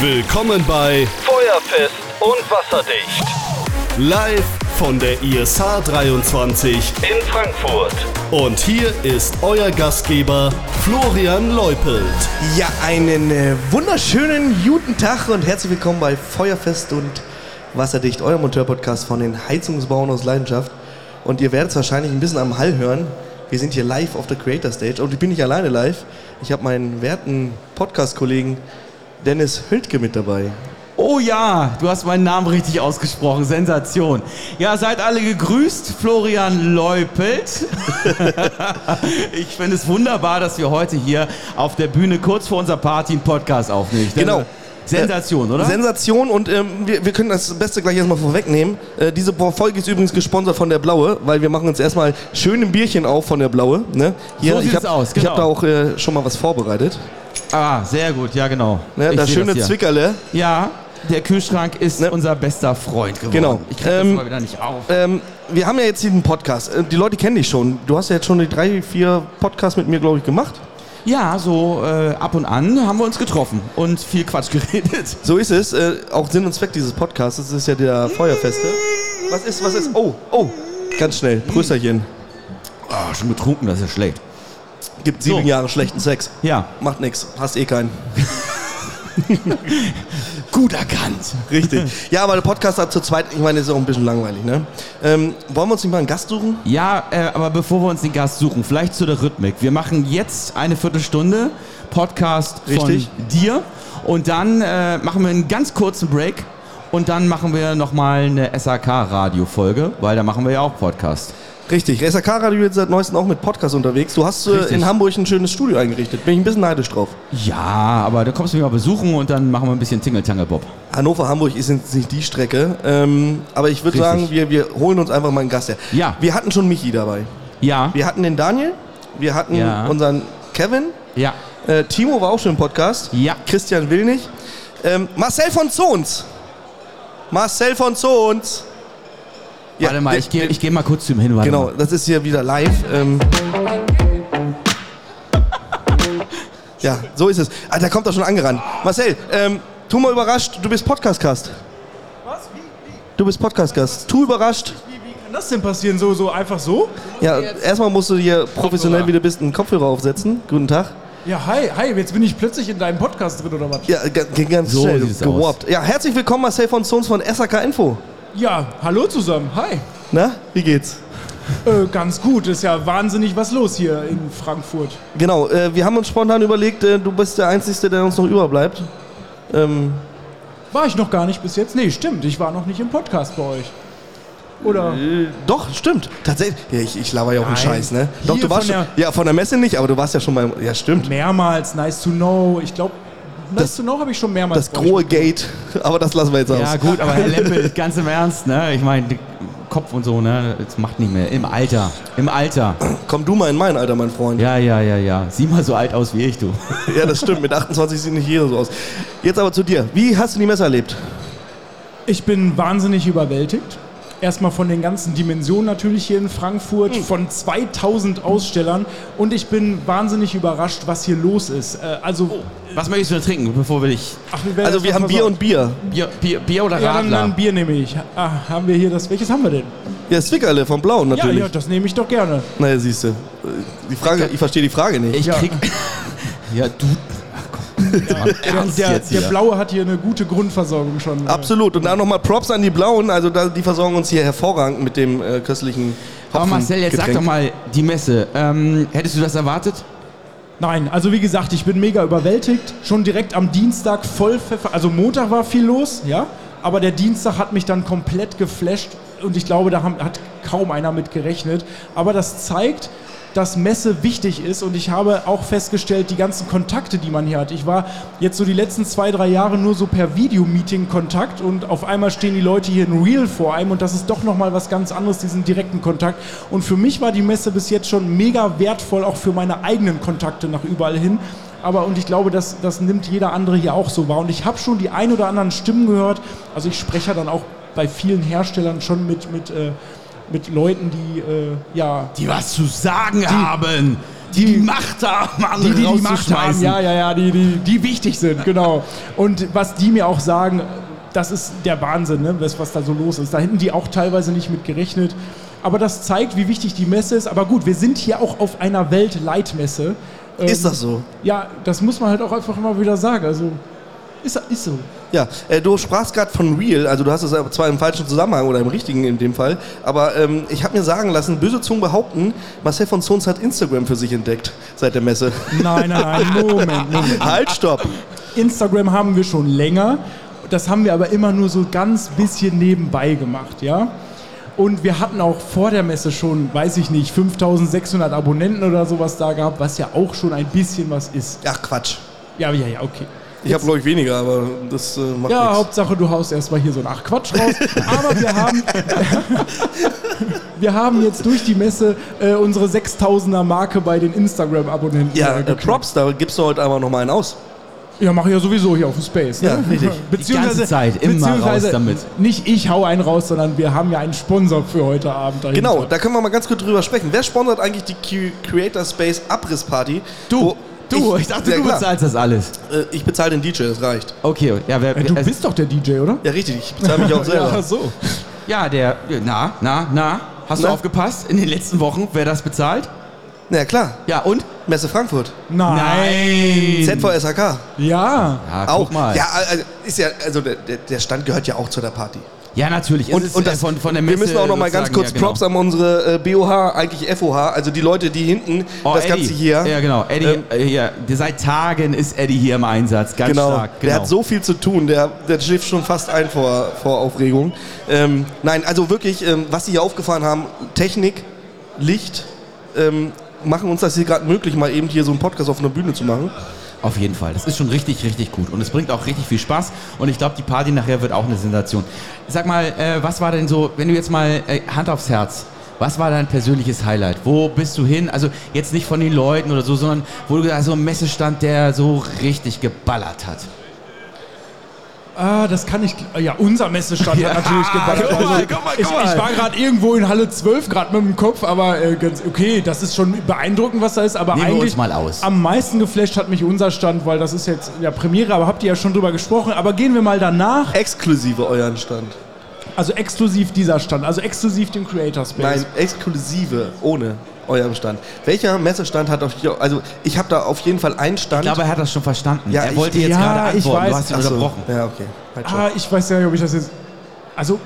Willkommen bei Feuerfest und wasserdicht. Live von der ISH 23 In Frankfurt. und hier ist euer Gastgeber Florian Leupelt. Ja, einen äh, wunderschönen guten Tag und herzlich willkommen bei Feuerfest und Wasserdicht, euer Monteur-Podcast von den Heizungsbauern aus Leidenschaft. Und ihr werdet es wahrscheinlich ein bisschen am Hall hören. Wir sind hier live auf der Creator Stage und ich bin nicht alleine live. Ich habe meinen werten Podcast-Kollegen Dennis Hültke mit dabei. Oh ja, du hast meinen Namen richtig ausgesprochen. Sensation. Ja, seid alle gegrüßt. Florian Leupelt. ich finde es wunderbar, dass wir heute hier auf der Bühne kurz vor unserer Party einen Podcast aufnehmen. Genau. Sensation, oder? Sensation und ähm, wir, wir können das Beste gleich erstmal vorwegnehmen. Äh, diese Folge ist übrigens gesponsert von der Blaue, weil wir machen uns erstmal schön ein Bierchen auf von der Blaue. Ne? So ich sieht's hab, aus, Ich genau. habe da auch äh, schon mal was vorbereitet. ah, sehr gut, ja genau. Ne? Ich Das schöne hier. Zwickerle. Ja, der Kühlschrank ist Ne? unser bester Freund geworden. Genau. Ich krieg Ähm, das mal wieder nicht auf. Ähm, wir haben ja jetzt diesen Podcast. Äh, Die Leute kennen dich schon. Du hast ja jetzt schon die drei, vier Podcasts mit mir, glaube ich, gemacht. Ja, so äh, ab und an haben wir uns getroffen und viel Quatsch geredet. So ist es. Äh, auch Sinn und Zweck dieses Podcasts. Das ist ja der Feuerfeste. Was ist, was ist? Oh, oh. Ganz schnell. Prösterchen. Ah, schon betrunken, das ist ja schlecht. Gibt sieben So. Jahre schlechten Sex. Ja, Macht nix. Hast eh keinen. gut erkannt. Richtig. ja, aber der Podcast hat zu zweit, ich meine, ist auch ein bisschen langweilig, ne? Ähm, wollen wir uns nicht mal einen Gast suchen? Ja, äh, aber bevor wir uns den Gast suchen, vielleicht zu der Rhythmik. Wir machen jetzt eine Viertelstunde Podcast Richtig. von dir und dann äh, machen wir einen ganz kurzen Break und dann machen wir nochmal eine SAK-Radio-Folge, weil da machen wir ja auch Podcast. Richtig. SAK Radio wird seit neuestem auch mit Podcast unterwegs. Du hast äh, in Hamburg ein schönes Studio eingerichtet. Bin ich ein bisschen neidisch drauf. Ja, aber da kommst du mich mal besuchen und dann machen wir ein bisschen Tingeltangelbob. Hannover, Hamburg ist jetzt nicht die Strecke. Ähm, aber ich würde sagen, wir, wir holen uns einfach mal einen Gast her. Ja. Wir hatten schon Michi dabei. Ja, Wir hatten den Daniel. Wir hatten Ja. unseren Kevin. ja, Äh, Timo war auch schon im Podcast. ja. Christian Willnig. Ähm, Marcel von Zons. Marcel von Zons. Ja, Warte mal, ich gehe ich geh mal kurz zu ihm hin. Warte Genau, Mal. das ist hier wieder live. Ähm, ja, so ist es. Ah, da kommt er schon angerannt. Marcel, ähm, tu mal überrascht, du bist Podcast-Gast. Was? Wie, wie, Du bist Podcast-Gast. Tu überrascht. wie, wie kann das denn passieren? So, so einfach so? Ja, erstmal musst du hier professionell, wie du bist, einen Kopfhörer aufsetzen. Guten Tag. Ja, hi, hi, jetzt bin ich plötzlich in deinem Podcast drin oder was? Ja, ganz So schnell. gewarpt. Ja, herzlich willkommen, Marcel von Zons von SAK Info. Ja, hallo zusammen, hi. Na, wie geht's? Äh, ganz gut, ist ja wahnsinnig was los hier in Frankfurt. Genau, äh, wir haben uns spontan überlegt, äh, du bist der Einzige, der uns noch überbleibt. Ähm, War ich noch gar nicht bis jetzt? Nee, stimmt, ich war noch nicht im Podcast bei euch. Oder? Äh, Doch, stimmt. Tatsächlich. Ja, ich, ich laber ja auch einen Nein. Scheiß, ne? Doch, Hier du warst von schon. Ja, von der Messe nicht, aber du warst ja schon mal. Ja, stimmt. Mehrmals, nice to know. Ich glaube, Das- to know habe ich schon mehrmals Das grohe Gate. Aber das lassen wir jetzt aus. Ja gut, aber Herr Lempel, ganz im Ernst, ne? Ich meine, Kopf und so, ne? Das macht nicht mehr. Im Alter. Im Alter. Komm du mal in mein Alter, mein Freund. Ja, Ja, ja, ja, ja. Sieh mal so alt aus wie ich, du. das stimmt. Mit 28 sieht nicht jeder so aus. Jetzt aber zu dir. Wie hast du die Messe erlebt? Ich bin wahnsinnig überwältigt. Erstmal von den ganzen Dimensionen natürlich hier in Frankfurt, von 2000 Ausstellern und ich bin wahnsinnig überrascht, was hier los ist. Äh, also, Was möchtest du denn trinken, bevor wir dich... ach, wir Also, wir haben Bier und Bier. Bier, Bier, Bier oder Ja, dann, Radler? dann Bier nehme ich. Ah, haben wir hier das. Welches haben wir denn? Ja, Zwickerle vom Blauen Ja, natürlich. ja, das nehme ich doch gerne. Naja, siehst du. Die Frage, ich verstehe die Frage nicht. ich Ja. krieg... Ja, du... Ernst Der, der. Blaue hat hier eine gute Grundversorgung schon. Absolut. Und dann nochmal Props an die Blauen. Also, da, die versorgen uns hier hervorragend mit dem äh, köstlichen Hopfen Aber Marcel, jetzt sag doch mal die Messe. Ähm, hättest du das erwartet? Nein, also wie gesagt, ich bin mega überwältigt. Schon direkt am Dienstag voll pfeffer. Also Montag war viel los, ja. Aber der Dienstag hat mich dann komplett geflasht und ich glaube, da haben, hat kaum einer mit gerechnet. Aber das zeigt, dass Messe wichtig ist und ich habe auch festgestellt, die ganzen Kontakte, die man hier hat. Ich war jetzt so die letzten zwei, drei Jahre nur so per Videomeeting Kontakt und auf einmal stehen die Leute hier in Real vor einem und das ist doch nochmal was ganz anderes, diesen direkten Kontakt. Und für mich war die Messe bis jetzt schon mega wertvoll, auch für meine eigenen Kontakte nach überall hin. Aber und ich glaube, das, das nimmt jeder andere hier auch so wahr. Und ich habe schon die ein oder anderen Stimmen gehört. Also ich spreche ja dann auch bei vielen Herstellern schon mit, mit, äh, mit Leuten, die äh, ja Die was zu sagen haben. die die Macht haben, andere die, die die Macht haben, ja, ja, ja, die, die, die wichtig sind, genau. Und was die mir auch sagen, das ist der Wahnsinn, ne, was, was da so los ist. Da hätten die auch teilweise nicht mit gerechnet. Aber das zeigt, wie wichtig die Messe ist. Aber gut, wir sind hier auch auf einer Weltleitmesse. Ähm, Ist das so? Ja, das muss man halt auch einfach immer wieder sagen. Also, ist, ist so. Ja, äh, du sprachst gerade von Real, also du hast es zwar im falschen Zusammenhang oder im richtigen in dem Fall, aber ähm, ich habe mir sagen lassen, böse Zungen behaupten, Marcel von Zons hat Instagram für sich entdeckt seit der Messe. Nein, nein, nein, Moment, Moment. halt, stopp! Instagram haben wir schon länger. Das haben wir aber immer nur so ganz bisschen nebenbei gemacht, ja. Und wir hatten auch vor der Messe schon, weiß ich nicht, 5600 Abonnenten oder sowas da gehabt, was ja auch schon ein bisschen was ist. Ach Quatsch. Ja, ja, ja, okay. Ich habe glaube ich weniger, aber das äh, macht Ja, nichts. Hauptsache du haust erstmal hier so ein Ach Quatsch raus. Aber wir haben, wir haben jetzt durch die Messe äh, unsere 6000er Marke bei den Instagram-Abonnenten. Ja, äh, äh. Props, da gibst du heute aber noch mal einen aus. Ja, mache ich ja sowieso hier auf dem Space. Ne? Ja, richtig. Die ganze Zeit, immer beziehungsweise raus damit. Nicht ich hau einen raus, sondern wir haben ja einen Sponsor für heute Abend dahinter. Genau, da können wir mal ganz kurz drüber sprechen. Wer sponsert eigentlich die Creator Space Abrissparty? Du, Wo du, ich, dachte, ja, du klar. bezahlst das alles. Äh, ich bezahle den DJ, das reicht. Okay, ja, wer, du also- bist doch der DJ, oder? Ja, richtig, ich bezahle mich auch selber. Ja, so. ja, der, na, na, na, hast du Na? aufgepasst in den letzten Wochen, wer das bezahlt? Na ja, klar, Ja, und? Messe Frankfurt. Nein. ZVSHK. Ja. Ja, Auch. guck mal. Ja, also, ist ja, also der der Stand gehört ja auch zu der Party. Ja, natürlich. Und, und äh, das, von, von der wir Messe müssen auch noch mal ganz kurz ja, genau. Props an unsere äh, BOH, eigentlich FOH, also die Leute, die hinten Oh, das Eddie. Ganze hier. Ja, genau. Eddie, Ähm, äh, hier, seit Tagen ist Eddie hier im Einsatz. Ganz Genau. stark. der hat so viel zu tun, der, der schläft schon fast ein vor, vor Aufregung. Ähm, nein, also wirklich, ähm, was sie hier aufgefahren haben, Technik, Licht, ähm, machen uns das hier gerade möglich, mal eben hier so einen Podcast auf einer Bühne zu machen. Auf jeden Fall. Das ist schon richtig, richtig gut. Und es bringt auch richtig viel Spaß. Und ich glaube, die Party nachher wird auch eine Sensation. Sag mal, äh, was war denn so, wenn du jetzt mal äh, Hand aufs Herz, was war dein persönliches Highlight? Wo bist du hin? Also jetzt nicht von den Leuten oder so, sondern wo du hast, so ein Messestand, der so richtig geballert hat. Ah, das kann ich. Ja, unser Messestand Ja, hat natürlich geballert. guck mal, Also, guck mal, ich, guck mal. ich war gerade irgendwo in Halle 12 gerade mit dem Kopf, aber äh, ganz okay, das ist schon beeindruckend, was da ist. Aber Nehmen eigentlich uns mal aus. am meisten geflasht hat mich unser Stand, weil das ist jetzt ja Premiere, aber habt ihr ja schon drüber gesprochen. Aber gehen wir mal danach. Exklusive euren Stand. Also exklusiv dieser Stand, also exklusiv dem Creator Space. Nein, exklusive ohne eurem Stand. Welcher Messestand hat auf hier, also ich habe da auf jeden Fall einen Stand. Ich glaube, er hat das schon verstanden. Ja, er ich- wollte jetzt ja, gerade ich antworten. weiß. Du hast ihn Ach so, unterbrochen. Ja, okay. Halt. Ah, ich weiß ja nicht, ob ich das jetzt. Also.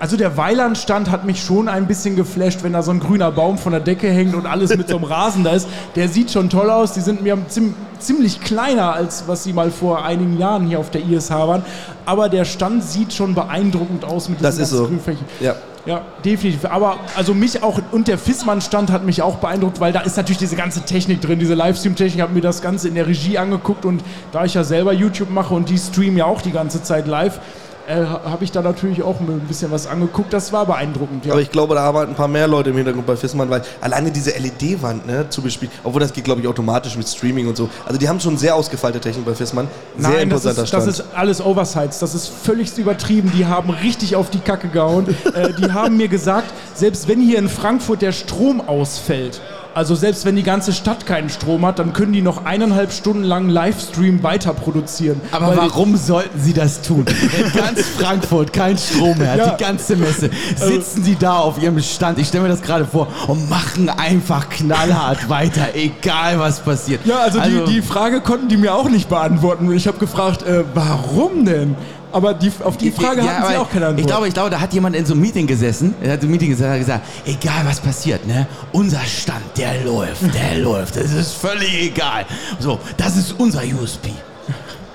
Also der Weilandstand hat mich schon ein bisschen geflasht, wenn da so ein grüner Baum von der Decke hängt und alles mit so einem Rasen da ist. Der sieht schon toll aus. Die sind mir ziem- ziemlich kleiner, als was sie mal vor einigen Jahren hier auf der ISH waren. Aber der Stand sieht schon beeindruckend aus mit Das diesen ist ganzen so. Grünflächen. Ja. Ja, definitiv. Aber also mich auch und der Fissmann-Stand hat mich auch beeindruckt, weil da ist natürlich diese ganze Technik drin, diese Livestream-Technik. Ich habe mir das Ganze in der Regie angeguckt und da ich ja selber YouTube mache und die streamen ja auch die ganze Zeit live, äh, habe ich da natürlich auch ein bisschen was angeguckt. Das war beeindruckend. Ja. Aber ich glaube, da arbeiten ein paar mehr Leute im Hintergrund bei Fissmann, weil alleine diese LED-Wand ne, zu bespielen, obwohl das geht, glaube ich, automatisch mit Streaming und so. Also die haben schon sehr ausgefeilte Technik bei Fissmann. Sehr Nein, das imposanter ist, das ist alles Oversights. Das ist völlig übertrieben. Die haben richtig auf die Kacke gehauen. äh, die haben mir gesagt, selbst wenn hier in Frankfurt der Strom ausfällt, also selbst wenn die ganze Stadt keinen Strom hat, dann können die noch eineinhalb Stunden lang Livestream weiter produzieren. Aber warum sollten sie das tun? In ganz Frankfurt kein Strom mehr, Ja. die ganze Messe. Sitzen sie da auf ihrem Stand, ich stelle mir das gerade vor, und machen einfach knallhart weiter, egal was passiert. Ja, also, die, die Frage konnten die mir auch nicht beantworten. Ich habe gefragt, äh, warum denn? Aber die, auf die Frage Ja, hatten sie auch keine Antwort. Ich glaube, ich glaube, da hat jemand in so einem Meeting gesessen, er hat im Meeting gesessen, hat gesagt, egal was passiert, ne, unser Stand, der läuft, der läuft, das ist völlig egal. So, das ist unser USP.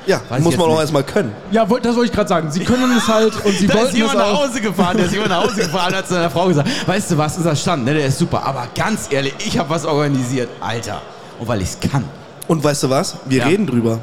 ja, weiß muss man auch erstmal können. ja, das wollte ich gerade sagen. Sie können es halt und sie Da ist wollten es jemand nach auch. Hause gefahren, der ist jemand nach Hause gefahren und hat zu seiner Frau gesagt, weißt du was, unser Stand, ne, der ist super, aber ganz ehrlich, ich habe was organisiert, Alter. Und weil ich es kann. Und weißt du was? Wir Ja. reden drüber.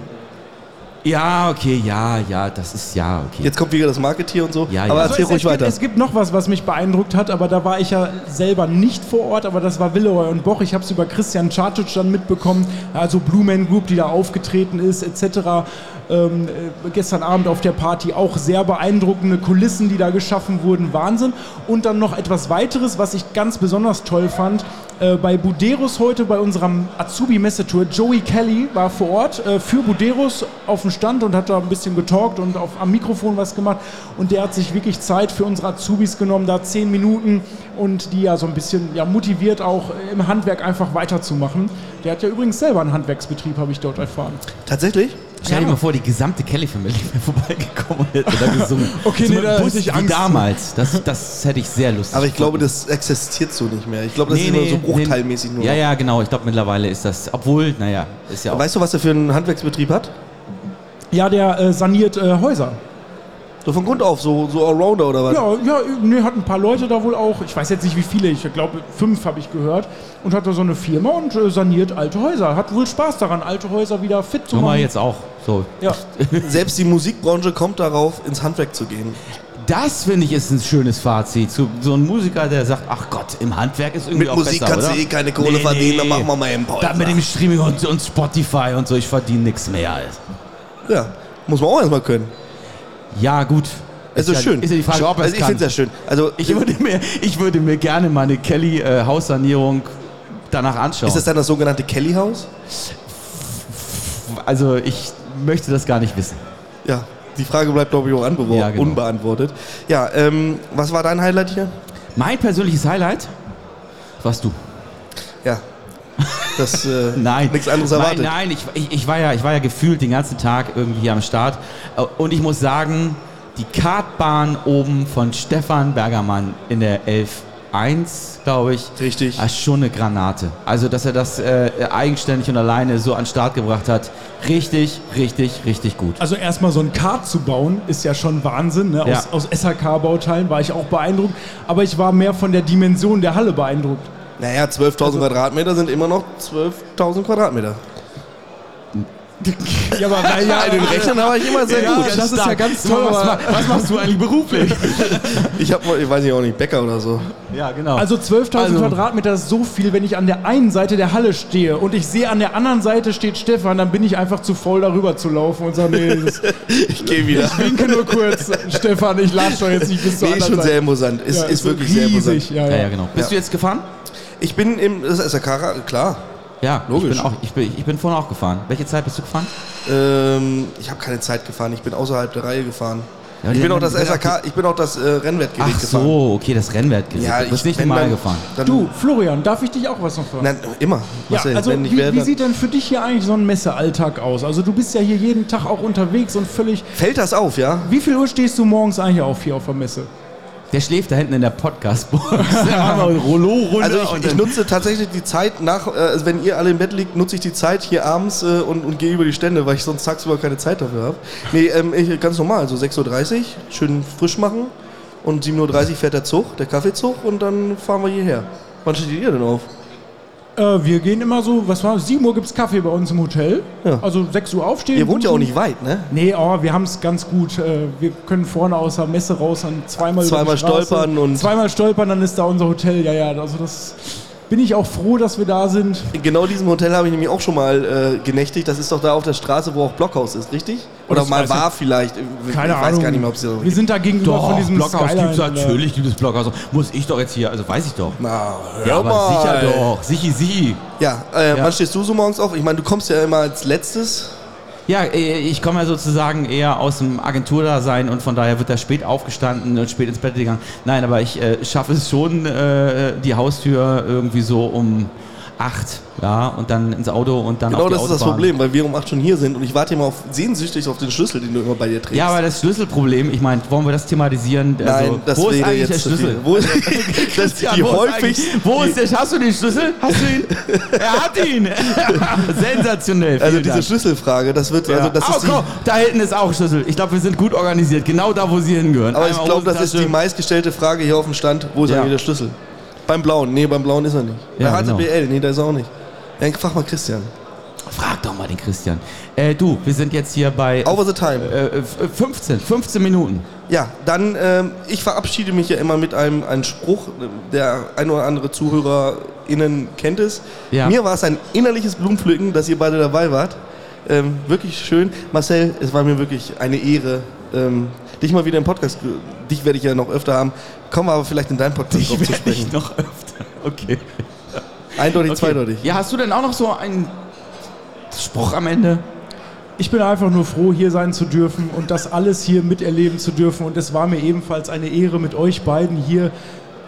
Ja, okay, ja, ja, das ist ja, okay. Jetzt kommt wieder das Marketier und so. Ja, aber ja. erzähl es, ruhig es gibt, weiter. Es gibt noch was, was mich beeindruckt hat, aber da war ich ja selber nicht vor Ort, aber das war Willeroy und Boch. Ich habe es über Christian Czartic dann mitbekommen, also Blue Man Group, die da aufgetreten ist, etc. Ähm, äh, gestern Abend auf der Party auch sehr beeindruckende Kulissen, die da geschaffen wurden, Wahnsinn. Und dann noch etwas weiteres, was ich ganz besonders toll fand. Äh, bei Buderus heute bei unserem Azubi-Messetour, Joey Kelly war vor Ort äh, für Buderus auf dem Stand und hat da ein bisschen getalkt und auf, am Mikrofon was gemacht. Und der hat sich wirklich Zeit für unsere Azubis genommen, da zehn Minuten und die ja so ein bisschen ja, motiviert auch im Handwerk einfach weiterzumachen. Der hat ja übrigens selber einen Handwerksbetrieb, habe ich dort erfahren. Tatsächlich? Stell dir mal vor, die gesamte Kelly-Familie wäre vorbeigekommen und hätte da gesungen. Okay, so nee, da Bus ich wie Angst. damals. Das, das hätte ich sehr lustig Aber ich glaube, das existiert so nicht mehr. Ich glaube, das ist immer so bruchteilmäßig nur. Ja, ja, genau. Ich glaube, mittlerweile ist das, obwohl, naja, ist ja auch. Weißt du, was er für einen Handwerksbetrieb hat? Ja, der äh, saniert äh, Häuser. So von Grund auf, so, so Allrounder oder was? Ja, ja, nee, hat ein paar Leute da wohl auch. Ich weiß jetzt nicht wie viele, ich glaube fünf habe ich gehört. Und hat da so eine Firma und äh, saniert alte Häuser. Hat wohl Spaß daran, alte Häuser wieder fit zu machen. jetzt auch. So. Ja. Selbst die Musikbranche kommt darauf, ins Handwerk zu gehen. Das finde ich ist ein schönes Fazit. Zu, so ein Musiker, der sagt, ach Gott, im Handwerk ist irgendwie Mit auch Musik besser, kannst oder? du eh keine Kohle verdienen, dann machen wir mal einen Da mit dem Streaming und, und Spotify und so, ich verdiene nichts mehr. Ja, muss man auch erstmal können. Ja, gut. Es ist ja, schön. Ist ja die Frage, ob er also ich finde es ja schön. Also Ich würde, mir, ich würde mir gerne meine Kelly-Haussanierung danach anschauen. ist das dann das sogenannte Kelly-Haus? also ich möchte das gar nicht wissen. Ja, die Frage bleibt, glaube ich, auch Ja, genau. unbeantwortet. Ja, ähm, was war dein Highlight hier? Mein persönliches Highlight warst du. Ja, das äh, Nein. nichts anderes erwartet. Nein, nein ich, ich, ich, war ja, ich war ja gefühlt den ganzen Tag irgendwie hier am Start. Äh, Und ich muss sagen, die Kartbahn oben von Stefan Bergermann in der 11.1, glaube ich, Richtig. war schon eine Granate. Also, dass er das äh, eigenständig und alleine so an den Start gebracht hat, richtig, richtig, richtig gut. Also erstmal so ein Kart zu bauen, ist ja schon Wahnsinn. Ne? Aus, Ja. aus SHK-Bauteilen war ich auch beeindruckt. Aber ich war mehr von der Dimension der Halle beeindruckt. Naja, 12.000 Also- Quadratmeter sind immer noch 12.000 Quadratmeter. Ja, aber naja, In den Rechnern war ich immer sehr Ja, gut. das ist ja ganz toll, Was, was machst du eigentlich beruflich? Ich habe, ich weiß nicht, auch nicht, Bäcker oder so. ja, genau. Also 12.000 Also- Quadratmeter ist so viel, wenn ich an der einen Seite der Halle stehe und ich sehe, an der anderen Seite steht Stefan, dann bin ich einfach zu voll, darüber zu laufen und sage, nee, das Ich gehe wieder. winke nur kurz. Stefan, ich latsche doch jetzt nicht bis zur Nee, ist anderen schon sehr Seite. imposant. Ist, Ja, ist wirklich sehr riesig, imposant. Ja, ja, ja. ja, genau. Bist Ja. du jetzt gefahren? Ich bin im, das ist SRK, klar. Ja, Logisch. Ich bin, auch, ich, bin, ich bin vorhin auch gefahren. Welche Zeit bist du gefahren? Ähm, ich habe keine Zeit gefahren, ich bin außerhalb der Reihe gefahren. Ja, ich bin auch das SRK, ich bin auch das äh, Rennwertgerät Ach gefahren. so, okay, das Rennwertgerät. Ja, du bist ich nicht normal dann- gefahren. Dann, Du, Florian, darf ich dich auch was noch fragen? Nein, immer. Ja, Marcel, also wenn ich wie, wie sieht denn für dich hier eigentlich so ein Messealltag aus? Also du bist ja hier jeden Tag auch unterwegs und völlig... fällt das auf, ja? Wie viel Uhr stehst du morgens eigentlich auf hier auf der Messe? Der schläft da hinten in der Podcast-Box. Also ich, ich nutze tatsächlich die Zeit nach, äh, also wenn ihr alle im Bett liegt, nutze ich die Zeit hier abends äh, und, und gehe über die Stände, weil ich sonst tagsüber keine Zeit dafür habe. Nee, ähm, ich, ganz normal, so 6.30 Uhr, schön frisch machen und 7.30 Uhr fährt der Zug, der Kaffeezug und dann fahren wir hierher. Wann steht ihr denn auf? Äh, wir gehen immer so, was war 7 Uhr gibt es Kaffee bei uns im Hotel. Ja. Also 6 Uhr aufstehen. Ihr wohnt ja auch nicht weit, ne? Nee, aber wir haben es ganz gut. Äh, Wir können vorne aus der Messe raus dann zweimal über Zweimal stolpern und- Zweimal stolpern, dann ist da unser Hotel. Ja, ja, also das bin ich auch froh, dass wir da sind. In genau diesem Hotel habe ich nämlich auch schon mal äh, genächtigt. Das ist doch da auf der Straße, wo auch Blockhaus ist, richtig? Oder mal weiß ich- war vielleicht. Ich Keine weiß Ahnung. gar nicht mehr, ob es wir sind da gegenüber Doch, von diesem Blockhaus Skyline. gibt's natürlich, gibt es Blockhaus. Muss ich doch jetzt hier, also weiß ich doch. Na, hör Ja, aber mal. sicher doch. Sichi, sichi. Ja, äh, Ja. wann stehst du so morgens auf? Ich meine, du kommst ja immer als letztes. Ja, äh, ich komme ja sozusagen eher aus dem Agenturdasein und von daher wird da spät aufgestanden und spät ins Bett gegangen. Nein, aber ich äh, schaffe es schon, äh, die Haustür irgendwie so um acht, ja, und dann ins Auto und dann Genau auf die das ist das Autobahn. Problem, weil wir um 8 schon hier sind und ich warte immer auf, sehnsüchtig auf den Schlüssel, den du immer bei dir trägst. Ja, aber das Schlüsselproblem, ich meine, wollen wir das thematisieren? Nein, also, das wo ist eigentlich der Schlüssel? Wo ist, das ist die wo ist häufig. eigentlich- Wo ist der? Hast du den Schlüssel? Hast du ihn? er hat ihn! Sensationell. Also diese Dank. Schlüsselfrage, das wird, also das oh, ist komm, da hinten ist auch Schlüssel. Ich glaube, wir sind gut organisiert. Genau da, wo sie hingehören. aber ich Einmal glaube, das ist die meistgestellte Frage hier auf dem Stand. Wo ist Ja. eigentlich der Schlüssel? Beim Blauen. Nee, beim Blauen ist er nicht. Ja, Bei HTBL, genau. nee, da ist er auch nicht. Dann frag mal Christian. Frag doch mal den Christian. Äh, du, wir sind jetzt hier bei Over the time. äh, f- 15, 15 Minuten. Ja, dann, ähm, ich verabschiede mich ja immer mit einem, einem Spruch, der ein oder andere ZuhörerInnen kennt es. Ja. Mir war es ein innerliches Blumenpflücken, dass ihr beide dabei wart. Ähm, wirklich schön. Marcel, es war mir wirklich eine Ehre, ähm, dich mal wieder im Podcast, dich werde ich ja noch öfter haben, kommen wir aber vielleicht in deinen Podcast drauf zu sprechen. noch öfter. Okay. Eindeutig, Okay. zweideutig. Ja, hast du denn auch noch so einen Spruch am Ende? Ich bin einfach nur froh, hier sein zu dürfen und das alles hier miterleben zu dürfen. Und es war mir ebenfalls eine Ehre, mit euch beiden hier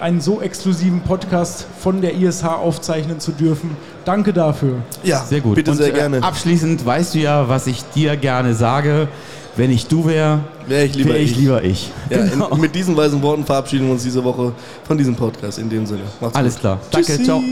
einen so exklusiven Podcast von der ISH aufzeichnen zu dürfen. Danke dafür. Ja, Sehr gut. Bitte Und, sehr äh, gerne. Abschließend weißt du ja, was ich dir gerne sage. Wenn ich du wäre, Wäre ich lieber wäre ich ich. lieber ich. Ja, Genau. in, mit diesen weisen Worten verabschieden wir uns diese Woche von diesem Podcast. In dem Sinne. Macht's Alles gut. klar. Danke, Tschüssi. ciao.